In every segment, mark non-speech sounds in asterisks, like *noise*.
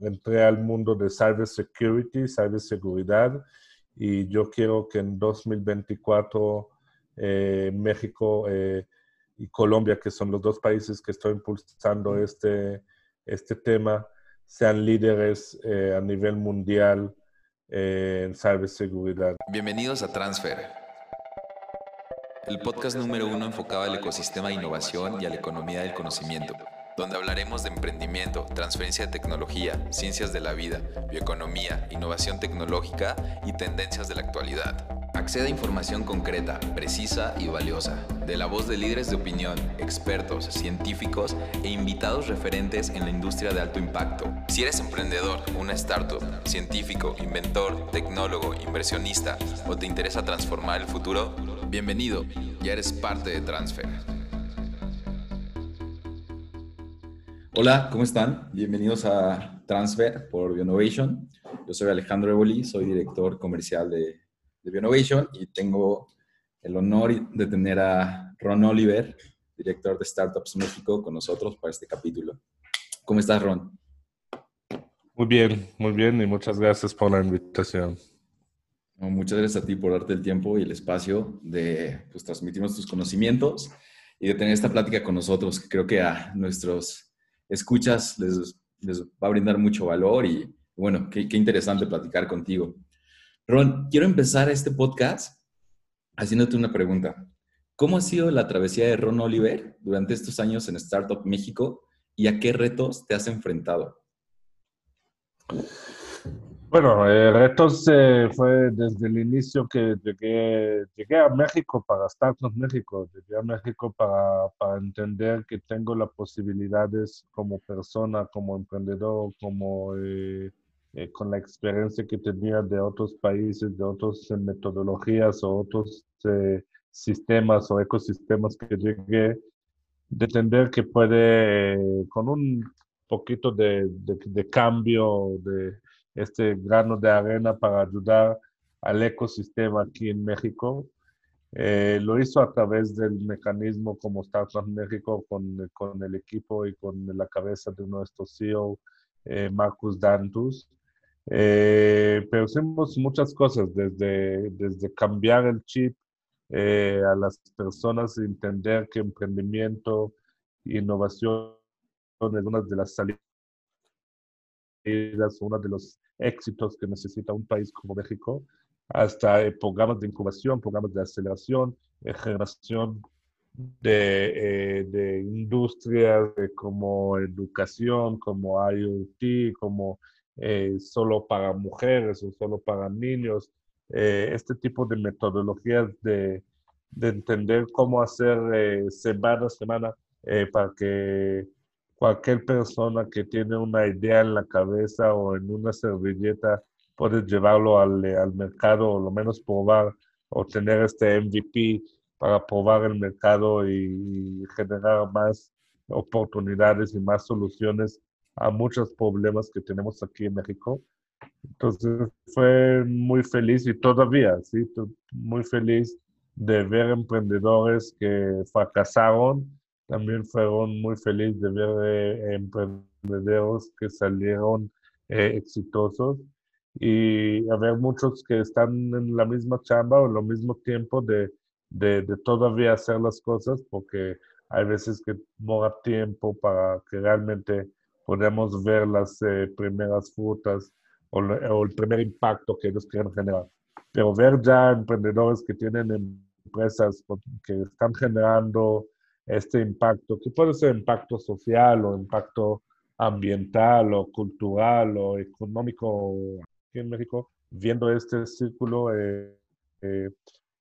entré al mundo de cybersecurity, ciberseguridad, y yo quiero que en 2024 eh, México eh, y Colombia, que son los dos países que estoy impulsando este, este tema, sean líderes eh, a nivel mundial en ciberseguridad. Bienvenidos a Transfer, el podcast número uno enfocado al ecosistema de innovación y a la economía del conocimiento donde hablaremos de emprendimiento, transferencia de tecnología, ciencias de la vida, bioeconomía, innovación tecnológica y tendencias de la actualidad. Accede a información concreta, precisa y valiosa, de la voz de líderes de opinión, expertos, científicos e invitados referentes en la industria de alto impacto. Si eres emprendedor, una startup, científico, inventor, tecnólogo, inversionista o te interesa transformar el futuro, bienvenido, ya eres parte de Transfer. Hola, ¿cómo están? Bienvenidos a Transfer por Bionovation. Yo soy Alejandro Evoli, soy director comercial de, de Bionovation y tengo el honor de tener a Ron Oliver, director de Startups México, con nosotros para este capítulo. ¿Cómo estás, Ron? Muy bien, muy bien y muchas gracias por la invitación. muchas gracias a ti por darte el tiempo y el espacio de pues, transmitirnos tus conocimientos y de tener esta plática con nosotros, que creo que a nuestros escuchas les, les va a brindar mucho valor y bueno, qué, qué interesante platicar contigo. Ron, quiero empezar este podcast haciéndote una pregunta. ¿Cómo ha sido la travesía de Ron Oliver durante estos años en Startup México y a qué retos te has enfrentado? Bueno, eh, retos eh, fue desde el inicio que llegué, llegué a México para Startup México, llegué a México para, para entender que tengo las posibilidades como persona, como emprendedor, como eh, eh, con la experiencia que tenía de otros países, de otras metodologías o otros sistemas o ecosistemas que llegué, de entender que puede, con un poquito de, de cambio, de este grano de arena para ayudar al ecosistema aquí en México. Eh, lo hizo a través del mecanismo como Startup México con, con, el equipo y con la cabeza de nuestro CEO, eh, Marcus Dantus. Eh, pero hicimos muchas cosas, desde, desde cambiar el chip a las personas, entender que emprendimiento innovación es una de las salidas es uno de los éxitos que necesita un país como México, hasta eh, programas de incubación, programas de aceleración, eh, generación de, eh, de industrias como educación, como IoT, como solo para mujeres o solo para niños, este tipo de metodologías de, de entender cómo hacer semana a semana para que cualquier persona que tiene una idea en la cabeza o en una servilleta puede llevarlo al, al mercado o lo menos probar o tener este MVP para probar el mercado y, generar más oportunidades y más soluciones a muchos problemas que tenemos aquí en México. Entonces fue muy feliz y todavía, sí, muy feliz de ver emprendedores que fracasaron también fueron muy felices de ver eh, emprendedores que salieron eh, exitosos y haber muchos que están en la misma chamba o en lo mismo tiempo de, de, todavía hacer las cosas porque hay veces que no da tiempo para que realmente podamos ver las eh, primeras frutas o, o, el primer impacto que ellos quieren generar. Pero ver ya emprendedores que tienen empresas que están generando este impacto, que puede ser impacto social o impacto ambiental o cultural o económico aquí en México, viendo este círculo, eh, eh,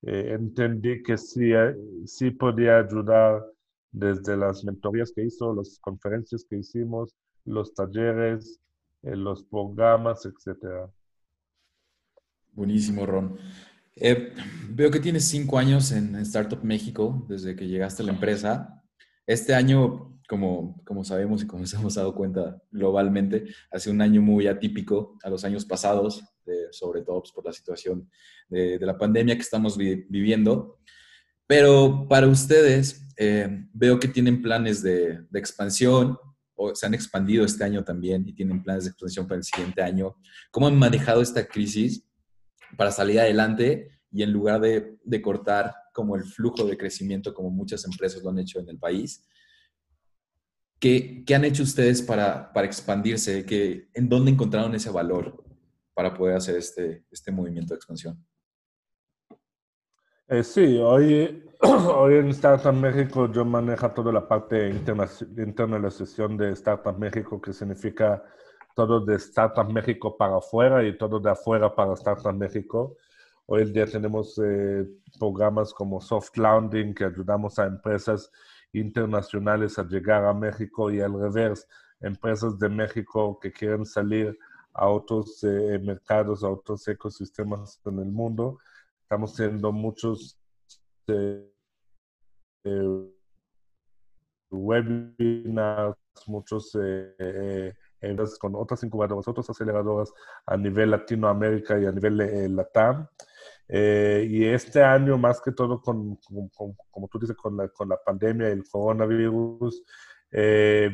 eh, entendí que sí, sí podía ayudar desde las mentorías que hizo, las conferencias que hicimos, los talleres, los programas, etcétera. Buenísimo, Ron. Eh, veo que tienes cinco años en, Startup México desde que llegaste a la empresa. Este año, como, como sabemos y como nos hemos dado cuenta globalmente, ha sido un año muy atípico a los años pasados, sobre todo pues, por la situación de, la pandemia que estamos viviendo. Pero para ustedes, eh, veo que tienen planes de, de expansión o se han expandido este año también y tienen planes de expansión para el siguiente año. ¿Cómo han manejado esta crisis para salir adelante y en lugar de, de cortar como el flujo de crecimiento como muchas empresas lo han hecho en el país? ¿Qué, qué han hecho ustedes para, para expandirse? ¿Qué, ¿En dónde encontraron ese valor para poder hacer este, este movimiento de expansión? Eh, sí, hoy, *clears throat* hoy en Startup México yo manejo toda la parte de internalización de Startup México, que significa todo de Startup México para afuera y todo de afuera para Startup México. Hoy en día tenemos eh, programas como Soft Landing que ayudamos a empresas internacionales a llegar a México y al revés, empresas de México que quieren salir a otros eh, mercados, a otros ecosistemas en el mundo Estamos haciendo muchos eh, webinars, muchos eh, con otras incubadoras, otras aceleradoras a nivel Latinoamérica y a nivel LATAM. y este año, más que todo, con, como tú dices, con la, con la pandemia y el coronavirus,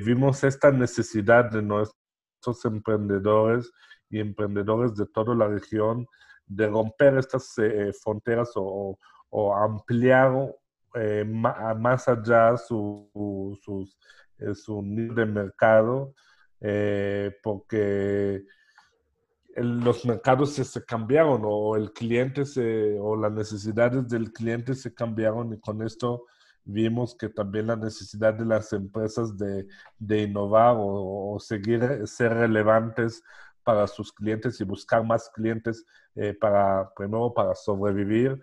vimos esta necesidad de nuestros emprendedores y emprendedores de toda la región de romper estas eh, fronteras o, ampliar eh, más allá su, eh, su, nivel de mercado, porque los mercados se, cambiaron o el cliente se, o las necesidades del cliente se cambiaron y con esto vimos que también la necesidad de las empresas de, innovar o, o, seguir ser relevantes para sus clientes y buscar más clientes eh, para, primero, para sobrevivir,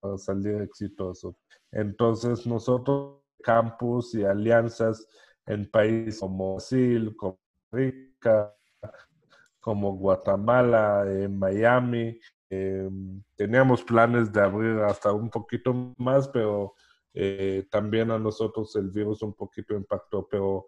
para salir exitoso. Entonces, nosotros, campus y alianzas en países como Brasil, como Rica, como Guatemala, en Miami, em, teníamos planes de abrir hasta un poquito más, pero eh, también a nosotros el virus un poquito impactó, pero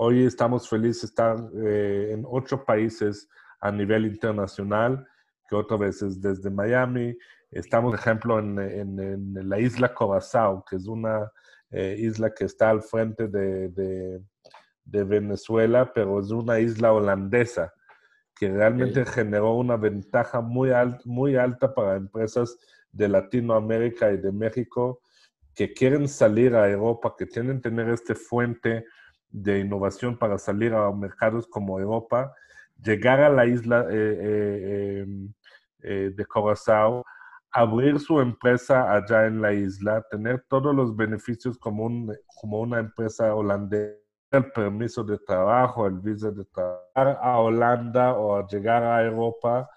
Hoy estamos felices de estar eh, en ocho países a nivel internacional, que otra vez es desde Miami. Estamos, por ejemplo, en, en, la isla Corazao, que es una eh, isla que está al frente de, de, Venezuela, pero es una isla holandesa que realmente generó una ventaja muy, muy alta para empresas de Latinoamérica y de México que quieren salir a Europa, que tienen tener este fuente de innovación para salir a mercados como Europa, llegar a la isla eh, eh, em, eh, de Corazao, abrir su empresa allá en la isla, tener todos los beneficios como, un, como una empresa holandesa, el permiso de trabajo, el visa de trabajar a Holanda o a llegar a Europa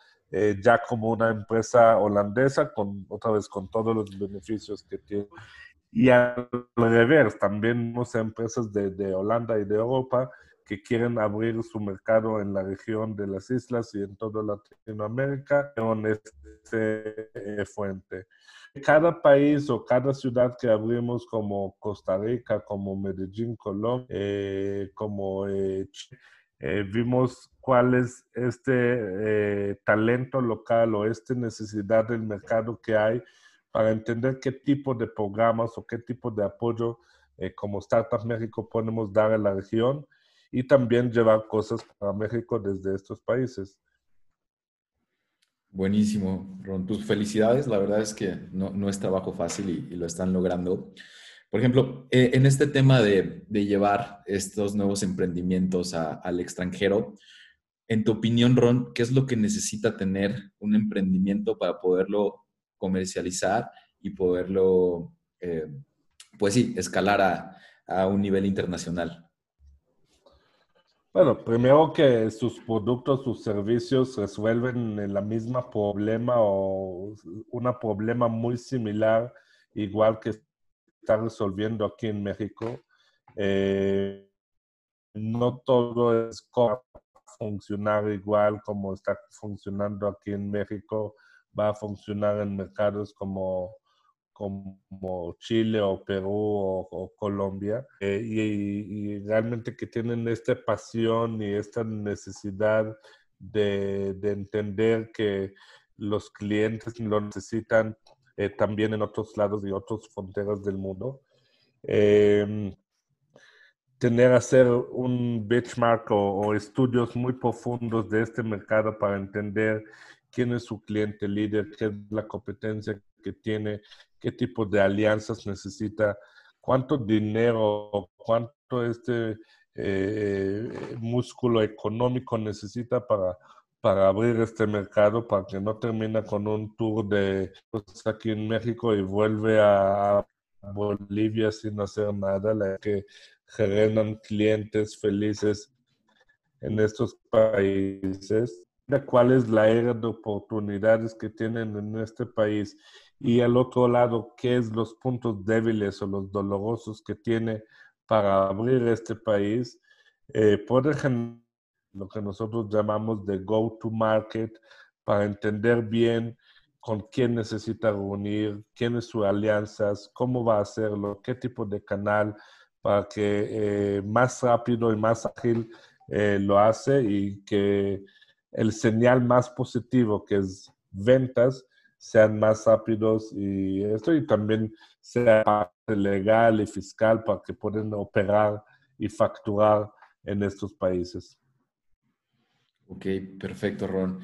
ya como una empresa holandesa, con, otra vez con todos los beneficios que tiene. Y al revés, también tenemos empresas de, de, Holanda y de Europa que quieren abrir su mercado en la región de las islas y en toda Latinoamérica con este eh, fuente. Cada país o cada ciudad que abrimos como Costa Rica, como Medellín, Colombia, eh, como eh, vimos cuál es este talento local o esta necesidad del mercado que hay para entender qué tipo de programas o qué tipo de apoyo eh, como Startup México podemos dar a la región y también llevar cosas para México desde estos países. Buenísimo, Ron. Tus felicidades. La verdad es que no, no es trabajo fácil y, lo están logrando. Por ejemplo, eh, en este tema de, de, llevar estos nuevos emprendimientos al extranjero, en tu opinión, Ron, ¿qué es lo que necesita tener un emprendimiento para poderlo comercializar y poderlo, eh, pues sí, escalar a, a un nivel internacional? Bueno, primero que sus productos, sus servicios resuelven el mismo problema o un problema muy similar, igual que está resolviendo aquí en México. Eh, no todo es funcionar igual como está funcionando aquí en México va a funcionar en mercados como, como Chile o Perú o, Colombia eh, y, realmente que tienen esta pasión y esta necesidad de, entender que los clientes lo necesitan eh, también en otros lados y otras fronteras del mundo. Em, tener hacer un benchmark o, estudios muy profundos de este mercado para entender quién es su cliente líder, qué es la competencia que tiene, qué tipo de alianzas necesita, cuánto dinero, cuánto este eh, músculo económico necesita para, para abrir este mercado, para que no termine con un tour de pues, aquí en México y vuelve a, Bolivia sin hacer nada, la que generan clientes felices en estos países, cuál es la era de oportunidades que tienen en este país y al otro lado, qué es los puntos débiles o los dolorosos que tiene para abrir este país, eh, puede generar lo que nosotros llamamos de go-to-market para entender bien con quién necesita reunir, quiénes sus alianzas, cómo va a hacerlo, qué tipo de canal, para que eh, más rápido y más ágil eh, lo hace y que el señal más positivo, que es ventas, sean más rápidos y esto y también sea parte legal y fiscal para que puedan operar y facturar en estos países. Ok, perfecto, Ron.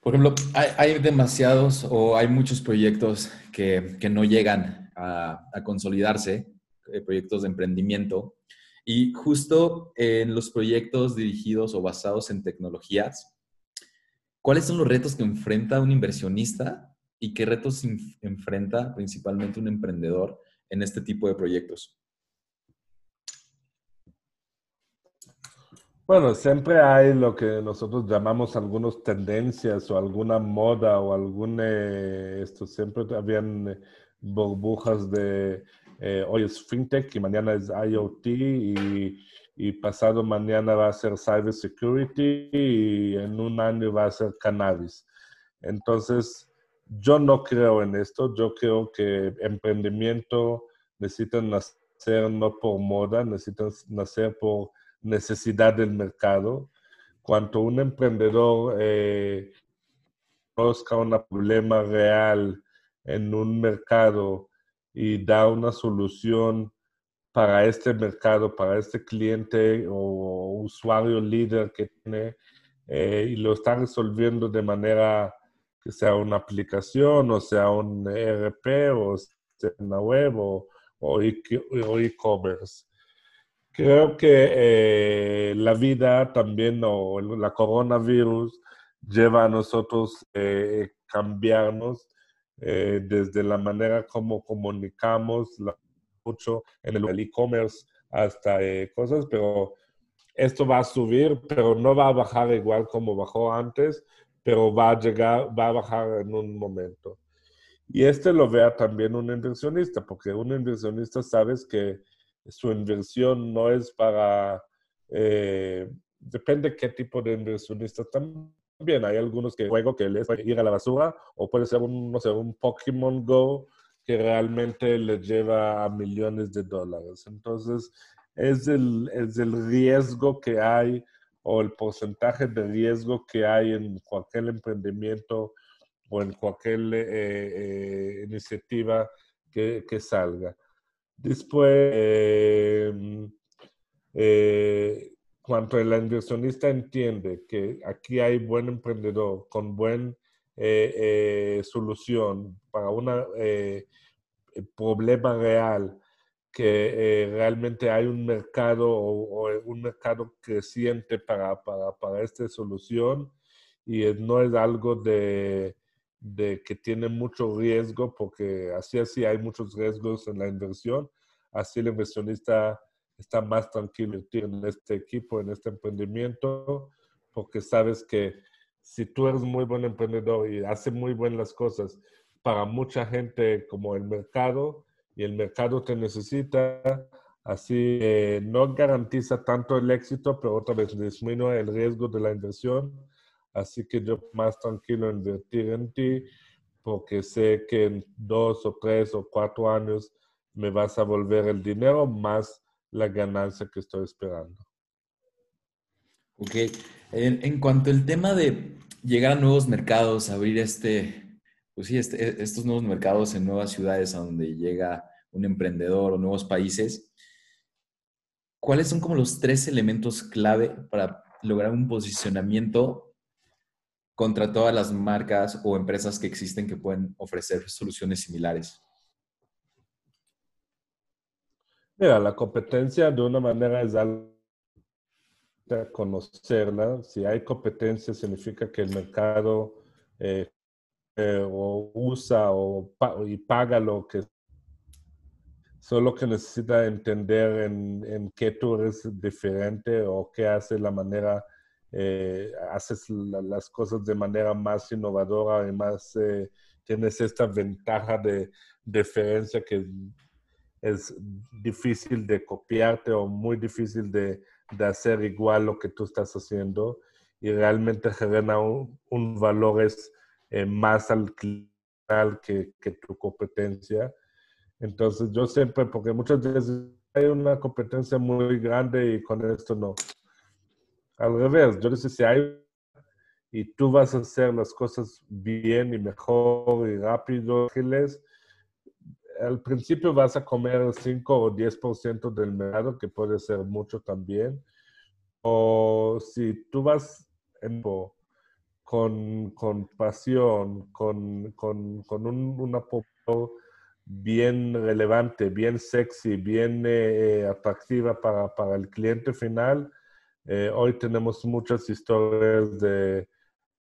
Por ejemplo, hay, demasiados o hay muchos proyectos que, que no llegan a, a consolidarse eh, proyectos de emprendimiento. Y justo en los proyectos dirigidos o basados en tecnologías, ¿cuáles son los retos que enfrenta un inversionista y qué retos enfrenta principalmente un emprendedor en este tipo de proyectos? Bueno, siempre hay lo que nosotros llamamos algunas tendencias o alguna moda o algún, eh, esto siempre habían eh, burbujas de eh, hoy es fintech y mañana es IoT y, y, pasado mañana va a ser cybersecurity y en un año va a ser cannabis. Entonces, yo no creo en esto, yo creo que emprendimiento necesita nacer no por moda, necesita nacer por necesidad del mercado. Cuando un emprendedor eh, busca un problema real en un mercado y da una solución para este mercado, para este cliente o usuario líder que tiene eh, y lo está resolviendo de manera que sea una aplicación o sea un ERP o sea una web o, e-commerce. Creo que eh, la vida también o la coronavirus lleva a nosotros eh, cambiarnos eh, desde la manera como comunicamos, mucho en el e-commerce hasta eh, cosas, pero esto va a subir, pero no va a bajar igual como bajó antes, pero va a llegar, va a bajar en un momento. Y este lo vea también un inversionista, porque un inversionista sabes que su inversión no es para, eh, depende qué tipo de inversionista también hay algunos que juego que les ir a la basura o puede ser un, no sé, un Pokémon Go que realmente les lleva a millones de dólares. Entonces, es el, es el riesgo que hay o el porcentaje de riesgo que hay en cualquier emprendimiento o en cualquier eh, eh, iniciativa que, salga. Después, eh, eh cuando el inversionista entiende que aquí hay buen emprendedor con buena solución para un problema real, que realmente hay un mercado o, un mercado creciente para, para, para, esta solución y no es algo de, de que tiene mucho riesgo, porque así así hay muchos riesgos en la inversión, así el inversionista está más tranquilo en este equipo, en este emprendimiento, porque sabes que si tú eres muy buen emprendedor y haces muy buenas cosas para mucha gente como el mercado, y el mercado te necesita, así eh, no garantiza tanto el éxito, pero otra vez disminuye el riesgo de la inversión. Así que yo más tranquilo invertir en ti porque sé que en dos o tres o cuatro años me vas a volver el dinero más la ganancia que estoy esperando. Ok. En, cuanto al tema de llegar a nuevos mercados, abrir este, pues sí, este, e, estos nuevos mercados en nuevas ciudades a donde llega un emprendedor o nuevos países, ¿cuáles son como los tres elementos clave para lograr un posicionamiento contra todas las marcas o empresas que existen que pueden ofrecer soluciones similares? Mira, la competencia de una manera es algo conocerla. Si hay competencia, significa que el mercado eh, eh, o usa o y paga lo que solo que necesita entender en, qué tú eres diferente o qué hace la manera, eh, haces las cosas de manera más innovadora y más, tienes esta ventaja de diferencia que es difícil de copiarte o muy difícil de, hacer igual lo que tú estás haciendo. Y realmente genera un, valor eh, más al que, que, tu competencia. Entonces yo siempre, porque muchas veces hay una competencia muy grande y con esto no. Al revés, yo dice, si hay y tú vas a hacer las cosas bien y mejor y rápido, ágiles, al principio vas a comer 5 o 10% del mercado, que puede ser mucho también. O si tú vas en, con, con pasión, con, con, con un, una bien relevante, bien sexy, bien eh, atractiva para, para, el cliente final, eh, hoy tenemos muchas historias de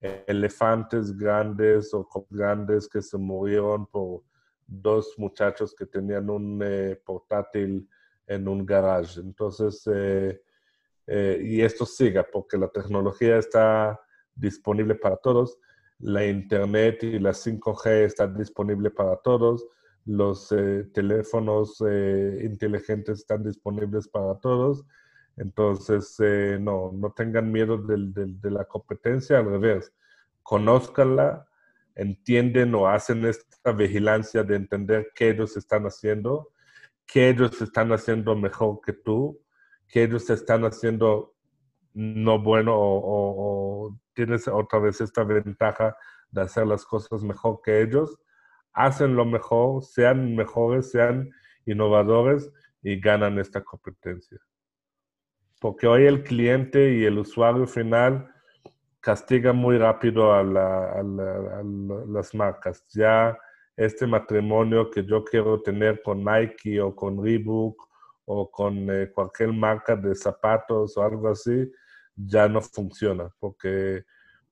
eh, elefantes grandes o grandes que se murieron por dos muchachos que tenían un eh, portátil en un garage. Entonces, eh, eh, y esto siga porque la tecnología está disponible para todos, la Internet y la 5G están disponible para todos, los teléfonos inteligentes están disponibles para todos. Entonces, no, no tengan miedo de la competencia, al revés, conózcanla, entienden o hacen esta vigilancia de entender qué ellos están haciendo, qué ellos están haciendo mejor que tú, qué ellos están haciendo no bueno o, tienes otra vez esta ventaja de hacer las cosas mejor que ellos, hacen lo mejor, sean mejores, sean innovadores y ganan esta competencia. Porque hoy el cliente y el usuario final castiga muy rápido a, las marcas. Ya este matrimonio que yo quiero tener con Nike o con Reebok o con eh, cualquier marca de zapatos o algo así, ya no funciona, porque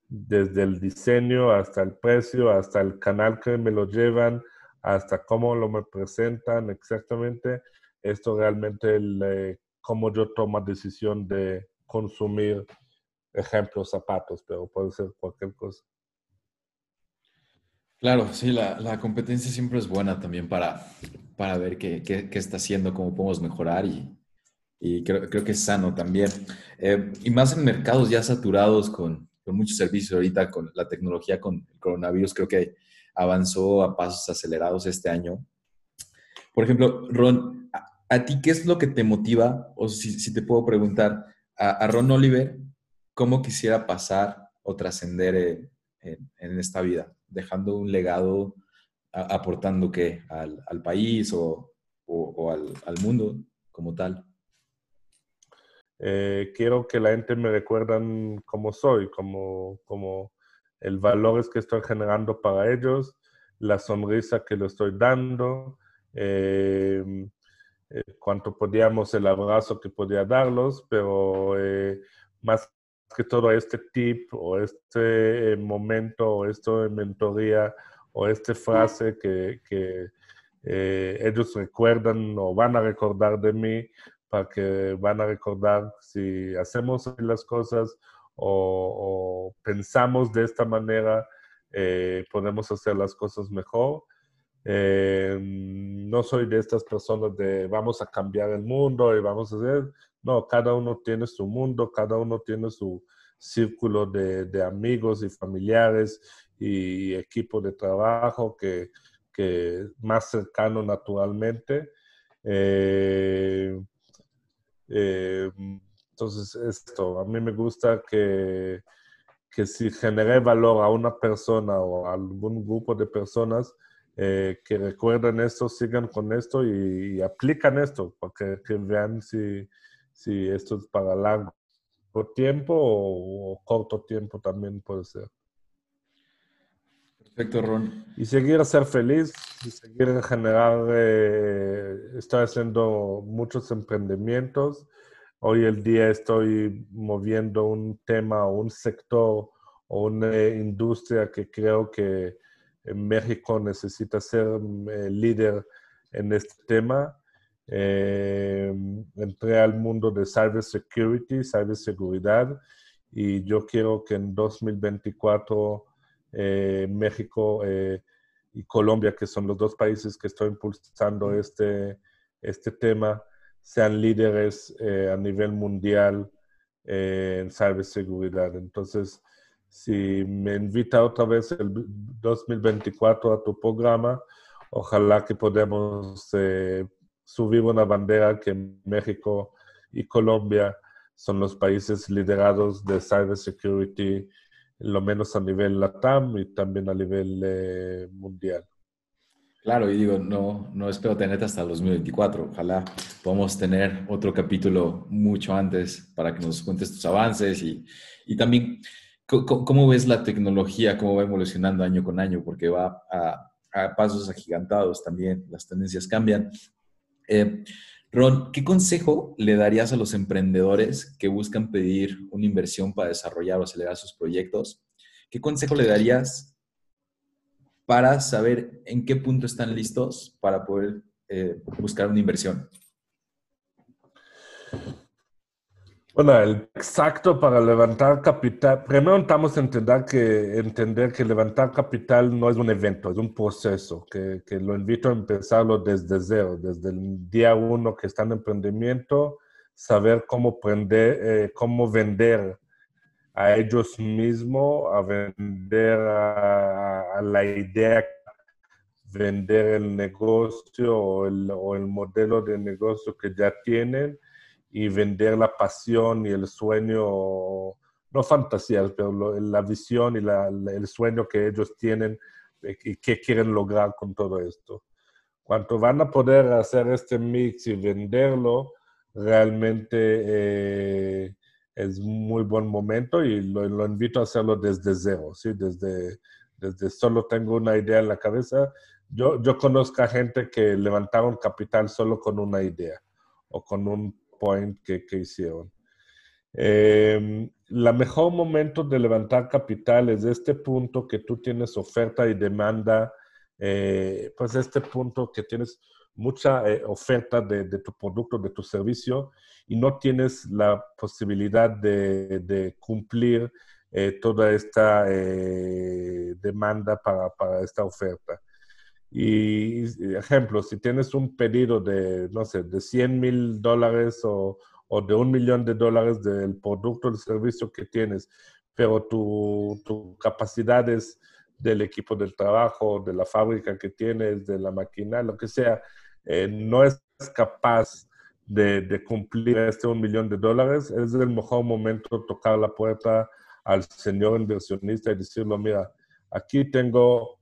desde el diseño hasta el precio, hasta el canal que me lo llevan, hasta cómo lo me presentan exactamente, esto realmente el, cómo yo tomo decisión de consumir ejemplo, zapatos, pero puede ser cualquier cosa. Claro, sí, la, la competencia siempre es buena también para, para ver qué, qué, qué, está haciendo, cómo podemos mejorar y, y creo, creo, que es sano también. Eh, y más en mercados ya saturados con, con, muchos servicios ahorita, con la tecnología, con el coronavirus, creo que avanzó a pasos acelerados este año. Por ejemplo, Ron, ¿a, ti qué es lo que te motiva? O si, si te puedo preguntar, a, Ron Oliver, cómo quisiera pasar o trascender en, esta vida, dejando un legado, aportando qué al, país o, al, mundo como tal. Eh, quiero que la gente me recuerdan cómo soy, como, como el valor que estoy generando para ellos, la sonrisa que le estoy dando, eh, eh, cuánto podíamos, el abrazo que podía darlos, pero más que todo este tip o este eh, momento o esto de mentoría o esta frase que, que eh, ellos recuerdan o van a recordar de mí para que van a recordar si hacemos las cosas o, pensamos de esta manera, eh, podemos hacer las cosas mejor. no soy de estas personas de vamos a cambiar el mundo y vamos a hacer, no, cada uno tiene su mundo, cada uno tiene su círculo de, amigos y familiares y equipo de trabajo que, que más cercano naturalmente. Eh, eh, entonces, esto, a mí me gusta que, que si generé valor a una persona o a algún grupo de personas, eh, que recuerden esto, sigan con esto y, y aplican esto, para que, vean si, si esto es para largo tiempo o, corto tiempo también puede ser. Perfecto, Ron. Y seguir a ser feliz y seguir en general, eh, estoy haciendo muchos emprendimientos. Hoy el día estoy moviendo un tema un sector o una industria que creo que en México necesita ser eh, líder en este tema. Eh, entré al mundo de cybersecurity, ciberseguridad, y yo quiero que en 2024 eh, México eh, y Colombia, que son los dos países que estoy impulsando este, este tema, sean líderes a nivel mundial en ciberseguridad. Entonces, si me invita otra vez el 2024 a tu programa, ojalá que podamos subir una bandera que México y Colombia son los países liderados de cybersecurity, lo menos a nivel LATAM y también a nivel eh, mundial. Claro, y digo, no, no espero tenerte hasta el 2024. Ojalá podamos tener otro capítulo mucho antes para que nos cuentes tus avances y, y también cómo, ves la tecnología, cómo va evolucionando año con año, porque va a, a pasos agigantados también, las tendencias cambian. Eh, Ron, ¿qué consejo le darías a los emprendedores que buscan pedir una inversión para desarrollar o acelerar sus proyectos? ¿Qué consejo le darías para saber en qué punto están listos para poder eh, buscar una inversión? Bueno, el exacto para levantar capital, primero necesitamos entender que, entender que levantar capital no es un evento, es un proceso, que, que lo invito a empezarlo desde cero, desde el día uno que está en emprendimiento, saber cómo, prender, eh, cómo vender a ellos mismos, a vender a, la idea, vender el negocio o el, o el modelo de negocio que ya tienen y vender la pasión y el sueño, no fantasías, pero la visión y el sueño que ellos tienen y qué quieren lograr con todo esto. Cuando van a poder hacer este mix y venderlo, realmente eh, es muy buen momento y lo, invito a hacerlo desde cero, ¿sí? desde, desde solo tengo una idea en la cabeza. Yo, yo conozco a gente que levantaron capital solo con una idea o con un que, hicieron. Eh, la mejor momento de levantar capital es este punto que tú tienes oferta y demanda, eh, pues este punto que tienes mucha eh, oferta de, tu producto, de tu servicio y no tienes la posibilidad de, cumplir toda esta demanda para, para, esta oferta. Y, ejemplo, si tienes un pedido de, no sé, de 100 mil dólares o, o, de un millón de dólares del producto o del servicio que tienes, pero tu, tu capacidad es del equipo del trabajo, de la fábrica que tienes, de la máquina, lo que sea, eh, no es capaz de, de, cumplir este un millón de dólares, es el mejor momento tocar la puerta al señor inversionista y decirle, mira, aquí tengo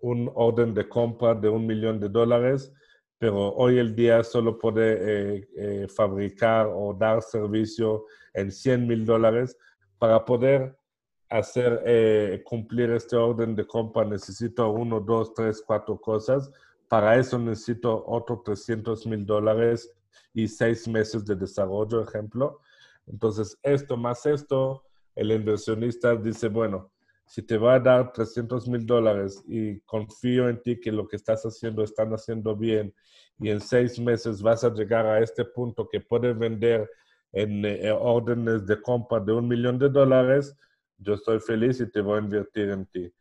un orden de compra de un millón de dólares, pero hoy el día solo puede eh, eh, fabricar o dar servicio en 100 mil dólares. Para poder hacer eh, cumplir este orden de compra necesito uno, dos, tres, cuatro cosas. Para eso necesito otros 300 mil dólares y seis meses de desarrollo, ejemplo. Entonces, esto más esto, el inversionista dice, bueno, si te va a dar 300 mil dólares y confío en ti que lo que estás haciendo están haciendo bien y en seis meses vas a llegar a este punto que puedes vender en, eh, órdenes de compra de un millón de dólares, yo estoy feliz y te voy a invertir en ti.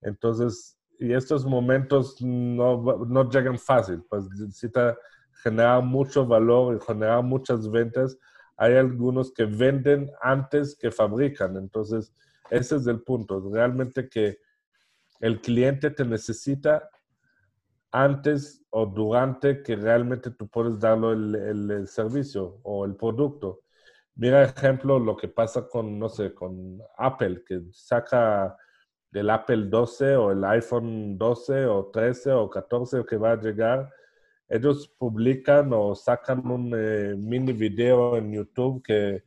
Entonces, y estos momentos no, no llegan fácil, pues necesita generar mucho valor y generar muchas ventas. Hay algunos que venden antes que fabrican, entonces ese es el punto, realmente que el cliente te necesita antes o durante que realmente tú puedes darle el, servicio o el producto. Mira, ejemplo, lo que pasa con, no sé, con Apple, que saca el Apple 12 o el iPhone 12 o 13 o 14 que va a llegar ellos publican o sacan un eh, mini video en YouTube que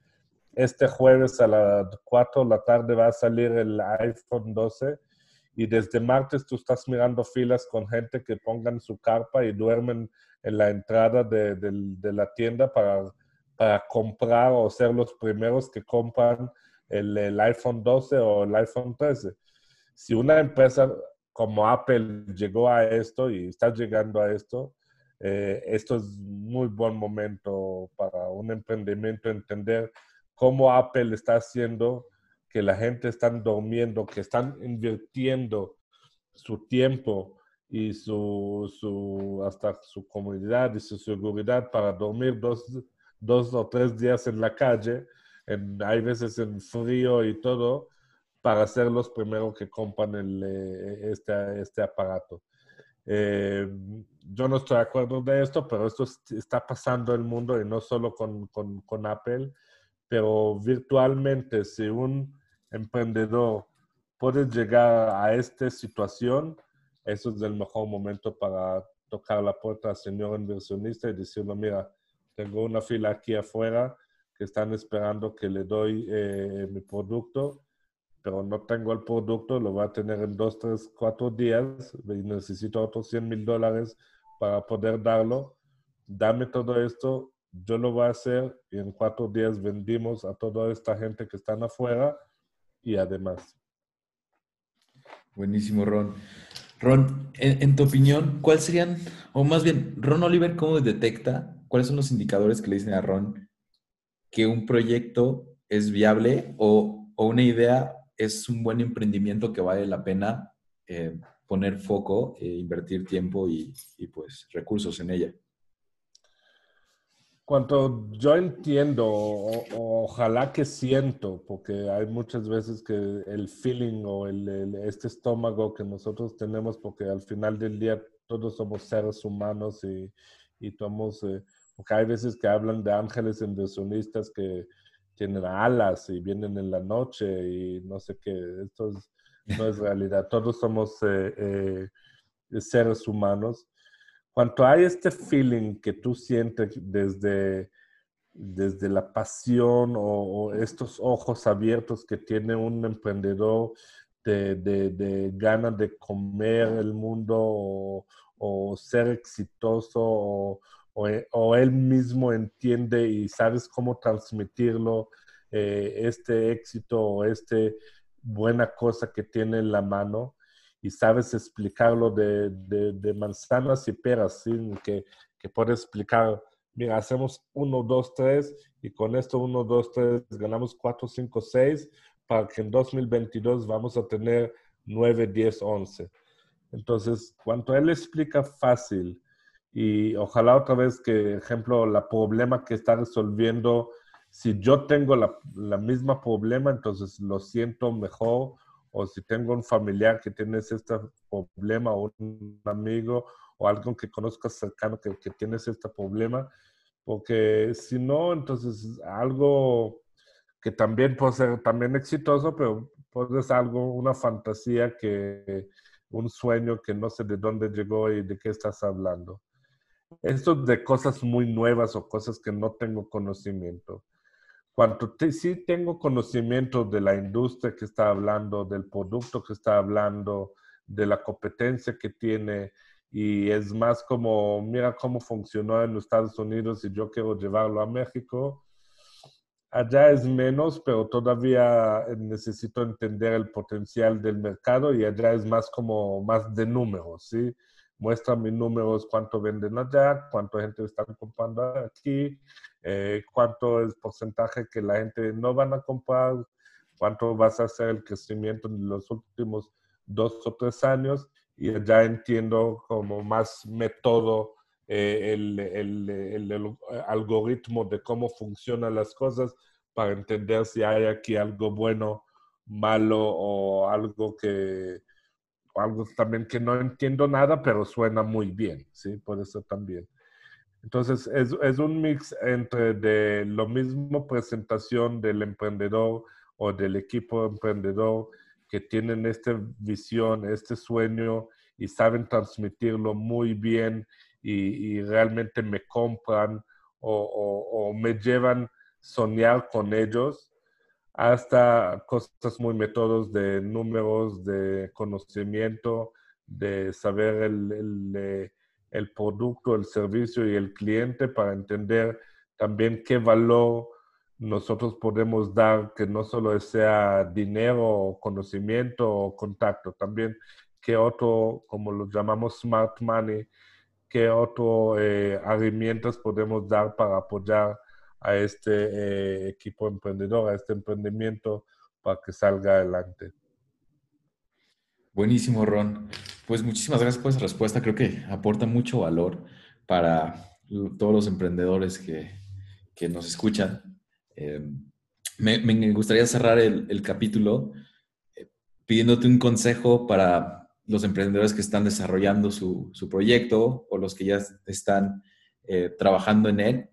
este jueves a las 4 de la tarde va a salir el iPhone 12 y desde martes tú estás mirando filas con gente que pongan su carpa y duermen en la entrada de, la tienda para, para, comprar o ser los primeros que compran el, el, iPhone 12 o el iPhone 13. Si una empresa como Apple llegó a esto y está llegando a esto, eh, esto es muy buen momento para un emprendimiento entender cómo Apple está haciendo que la gente está durmiendo, que están invirtiendo su tiempo y su, su, hasta su comunidad y su seguridad para dormir dos, dos o tres días en la calle, en, hay veces en frío y todo, para ser los primeros que compran eh, este, este aparato. Eh, yo no estoy de acuerdo de esto, pero esto está pasando en el mundo y no solo con, con Apple, pero virtualmente si un emprendedor puede llegar a esta situación, eso es el mejor momento para tocar la puerta al señor inversionista y decirle, mira, tengo una fila aquí afuera que están esperando que le doy eh, mi producto, pero no tengo el producto, lo voy a tener en dos, tres, cuatro días y necesito otros 100 mil dólares para poder darlo. Dame todo esto, yo lo voy a hacer y en cuatro días vendimos a toda esta gente que están afuera y además. Buenísimo, Ron. Ron, en, tu opinión, ¿cuáles serían, o más bien, Ron Oliver, cómo detecta, cuáles son los indicadores que le dicen a Ron que un proyecto es viable o, una idea es un buen emprendimiento que vale la pena eh, poner foco, e invertir tiempo y, y pues recursos en ella? Cuanto yo entiendo, ojalá que siento, porque hay muchas veces que el feeling o el, este estómago que nosotros tenemos, porque al final del día todos somos seres humanos y, y tomamos, eh, porque hay veces que hablan de ángeles inversionistas que tienen alas y vienen en la noche y no sé qué, esto no es *laughs* realidad, todos somos eh, eh, seres humanos cuanto hay este feeling que tú sientes desde, desde la pasión o, estos ojos abiertos que tiene un emprendedor de, de, ganas de comer el mundo o, ser exitoso o, él mismo entiende y sabes cómo transmitirlo, eh, este éxito o este buena cosa que tiene en la mano y sabes explicarlo de, de, manzanas y peras, ¿sí? que, que puedes explicar, mira, hacemos 1, 2, 3 y con esto 1, 2, 3 ganamos 4, 5, 6 para que en 2022 vamos a tener 9, 10, 11. Entonces, cuando él explica fácil y ojalá otra vez que, ejemplo, la problema que está resolviendo, si yo tengo la, la misma problema, entonces lo siento mejor o si tengo un familiar que tiene este problema o un amigo o alguien que conozcas cercano que, que tienes este problema, porque si no, entonces algo que también puede ser también exitoso, pero puede ser algo, una fantasía que, un sueño que no sé de dónde llegó y de qué estás hablando. Esto de cosas muy nuevas o cosas que no tengo conocimiento. Cuando sí tengo conocimiento de la industria que está hablando, del producto que está hablando, de la competencia que tiene, y es más como, mira cómo funcionó en Estados Unidos y yo quiero llevarlo a México. Allá es menos, pero todavía necesito entender el potencial del mercado y allá es más como más de números, ¿sí? muestra mis números, cuánto venden allá, cuánta gente está comprando aquí, eh, cuánto es porcentaje que la gente no van a comprar, cuánto vas a hacer el crecimiento en los últimos dos o tres años y ya entiendo como más método eh, el, el, el, algoritmo de cómo funcionan las cosas para entender si hay aquí algo bueno, malo o algo que, algo también que no entiendo nada, pero suena muy bien, ¿sí? Por eso también. Entonces, es, es, un mix entre de lo mismo presentación del emprendedor o del equipo emprendedor que tienen esta visión, este sueño y saben transmitirlo muy bien y, realmente me compran o, me llevan soñar con ellos hasta cosas muy métodos de números, de conocimiento, de saber el, el, producto, el servicio y el cliente para entender también qué valor nosotros podemos dar, que no solo sea dinero, conocimiento o contacto, también qué otro, como lo llamamos smart money, qué otro eh, herramientas podemos dar para apoyar a este eh, equipo emprendedor, a este emprendimiento para que salga adelante. Buenísimo, Ron. Pues muchísimas gracias por esa respuesta. Creo que aporta mucho valor para todos los emprendedores que, que nos escuchan. Eh, me, gustaría cerrar el, el capítulo eh, pidiéndote un consejo para los emprendedores que están desarrollando su, su proyecto o los que ya están eh, trabajando en él.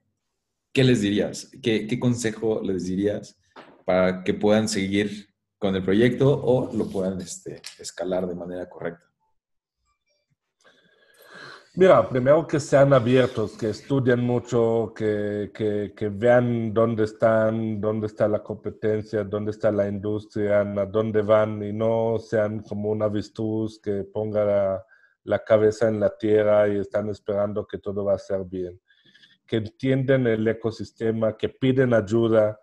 ¿Qué les dirías? ¿Qué, ¿Qué consejo les dirías para que puedan seguir con el proyecto o lo puedan este, escalar de manera correcta? Mira, primero que sean abiertos, que estudien mucho, que, que, vean dónde están, dónde está la competencia, dónde está la industria, a dónde van y no sean como un avestruz que ponga la, la, cabeza en la tierra y están esperando que todo va a ser bien. Que entienden el ecosistema, que piden ayuda,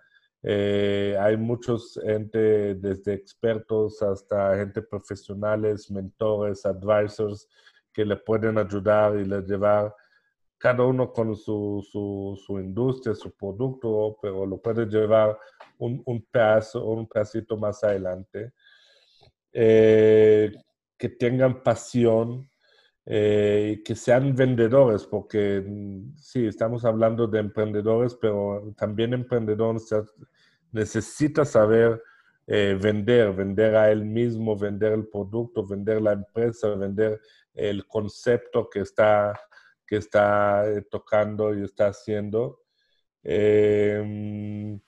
eh, hay muchos gente, desde expertos hasta gente profesionales, mentores, advisors, que le pueden ayudar y le llevar cada uno con su, su, industria, su producto, pero lo puede llevar un, un pedazo, un pedacito más adelante. Eh, que tengan pasión eh, que sean vendedores, porque mm, sí, estamos hablando de emprendedores, pero también emprendedores necesita saber eh, vender, vender a él mismo, vender el producto, vender la empresa, vender el concepto que está, que está eh, tocando y está haciendo. Em,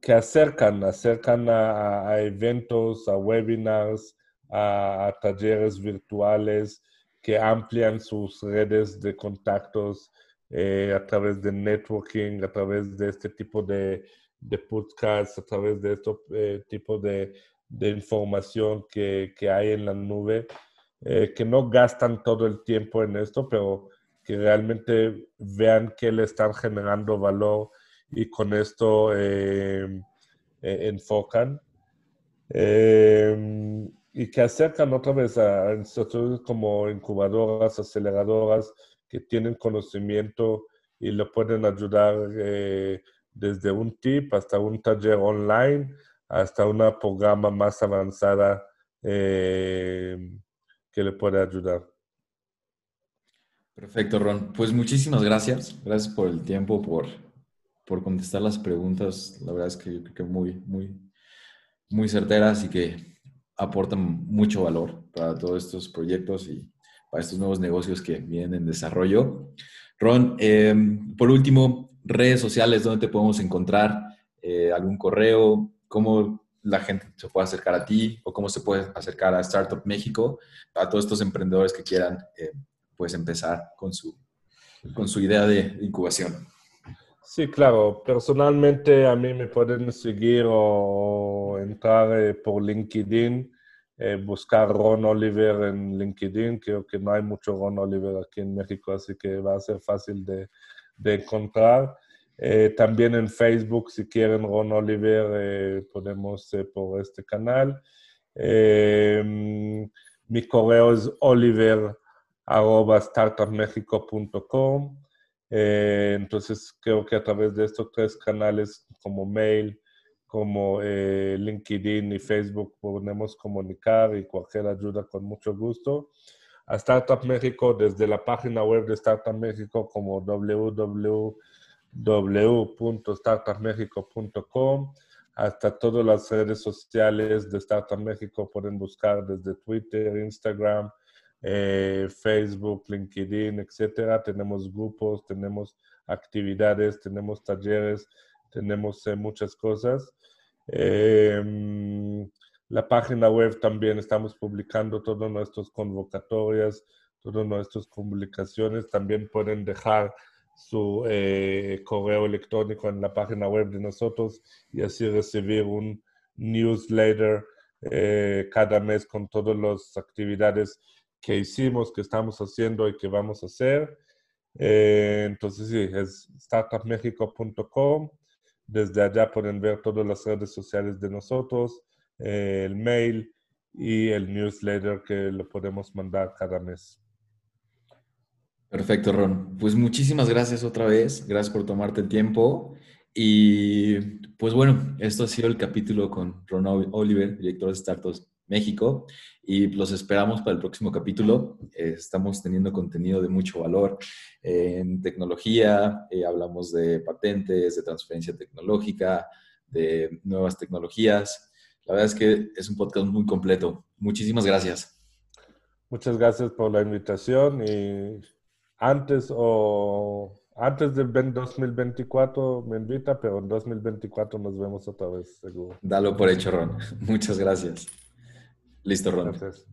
que acercan, acercan a, eventos, a webinars, a, talleres virtuales, que amplian sus redes de contactos eh, a través de networking, a través de este tipo de, de podcasts, a través de este tipo de, de información que, que, hay en la nube, eh, que no gastan todo el tiempo en esto, pero que realmente vean que le están generando valor y con esto eh, enfocan. y que acercan otra vez a instituciones como incubadoras, aceleradoras, que tienen conocimiento y le pueden ayudar desde un tip hasta un taller online, hasta una programa más avanzada eh, que le puede ayudar. Perfecto, Ron. Pues muchísimas gracias. Gracias por el tiempo, por, por contestar las preguntas. La verdad es que creo que muy, muy, muy certeras y que aportan mucho valor para todos estos proyectos y para estos nuevos negocios que vienen en desarrollo. Ron, eh, por último, redes sociales donde te podemos encontrar, eh, algún correo, cómo la gente se puede acercar a ti o cómo se puede acercar a Startup México, a todos estos emprendedores que quieran eh, pues empezar con su, con su idea de incubación. Sí, claro. Personalmente a mí me pueden seguir o entrar eh, por LinkedIn, buscar Ron Oliver en LinkedIn. Creo que no hay mucho Ron Oliver aquí en México, así que va a ser fácil de, de encontrar. Eh, también en Facebook, si quieren Ron Oliver, eh, podemos eh, por este canal. Em, mi correo es oliver.startupmexico.com. entonces, creo que a través de estos tres canales, como mail, como LinkedIn y Facebook, podemos comunicar y cualquier ayuda con mucho gusto a Startup México desde la página web de Startup México como www.startupmexico.com hasta todas las redes sociales de Startup México pueden buscar desde Twitter, Instagram, eh, Facebook, LinkedIn, etcétera. Tenemos grupos, tenemos actividades, tenemos talleres, tenemos eh, muchas cosas. Eh, la página web también estamos publicando todas nuestras convocatorias, todas nuestras comunicaciones. También pueden dejar su eh, correo electrónico en la página web de nosotros y así recibir un newsletter eh, cada mes con todas las actividades que hicimos, que estamos haciendo y que vamos a hacer. Eh, entonces, sí, es startupmexico.com. Desde allá pueden ver todas las redes sociales de nosotros, el mail y el newsletter que lo podemos mandar cada mes. Perfecto, Ron. Pues muchísimas gracias otra vez. Gracias por tomarte el tiempo. Y pues bueno, esto ha sido el capítulo con Ron Oliver, director de Startups México. Y los esperamos para el próximo capítulo. estamos teniendo contenido de mucho valor en tecnología. Eh, hablamos de patentes, de transferencia tecnológica, de nuevas tecnologías. La verdad es que es un podcast muy completo. Muchísimas gracias. Muchas gracias por la invitación y antes o antes del 2024 me invita, pero en 2024 nos vemos otra vez, seguro. Dalo por hecho, Ron. *laughs* Muchas gracias. Listo, Ron. Gracias.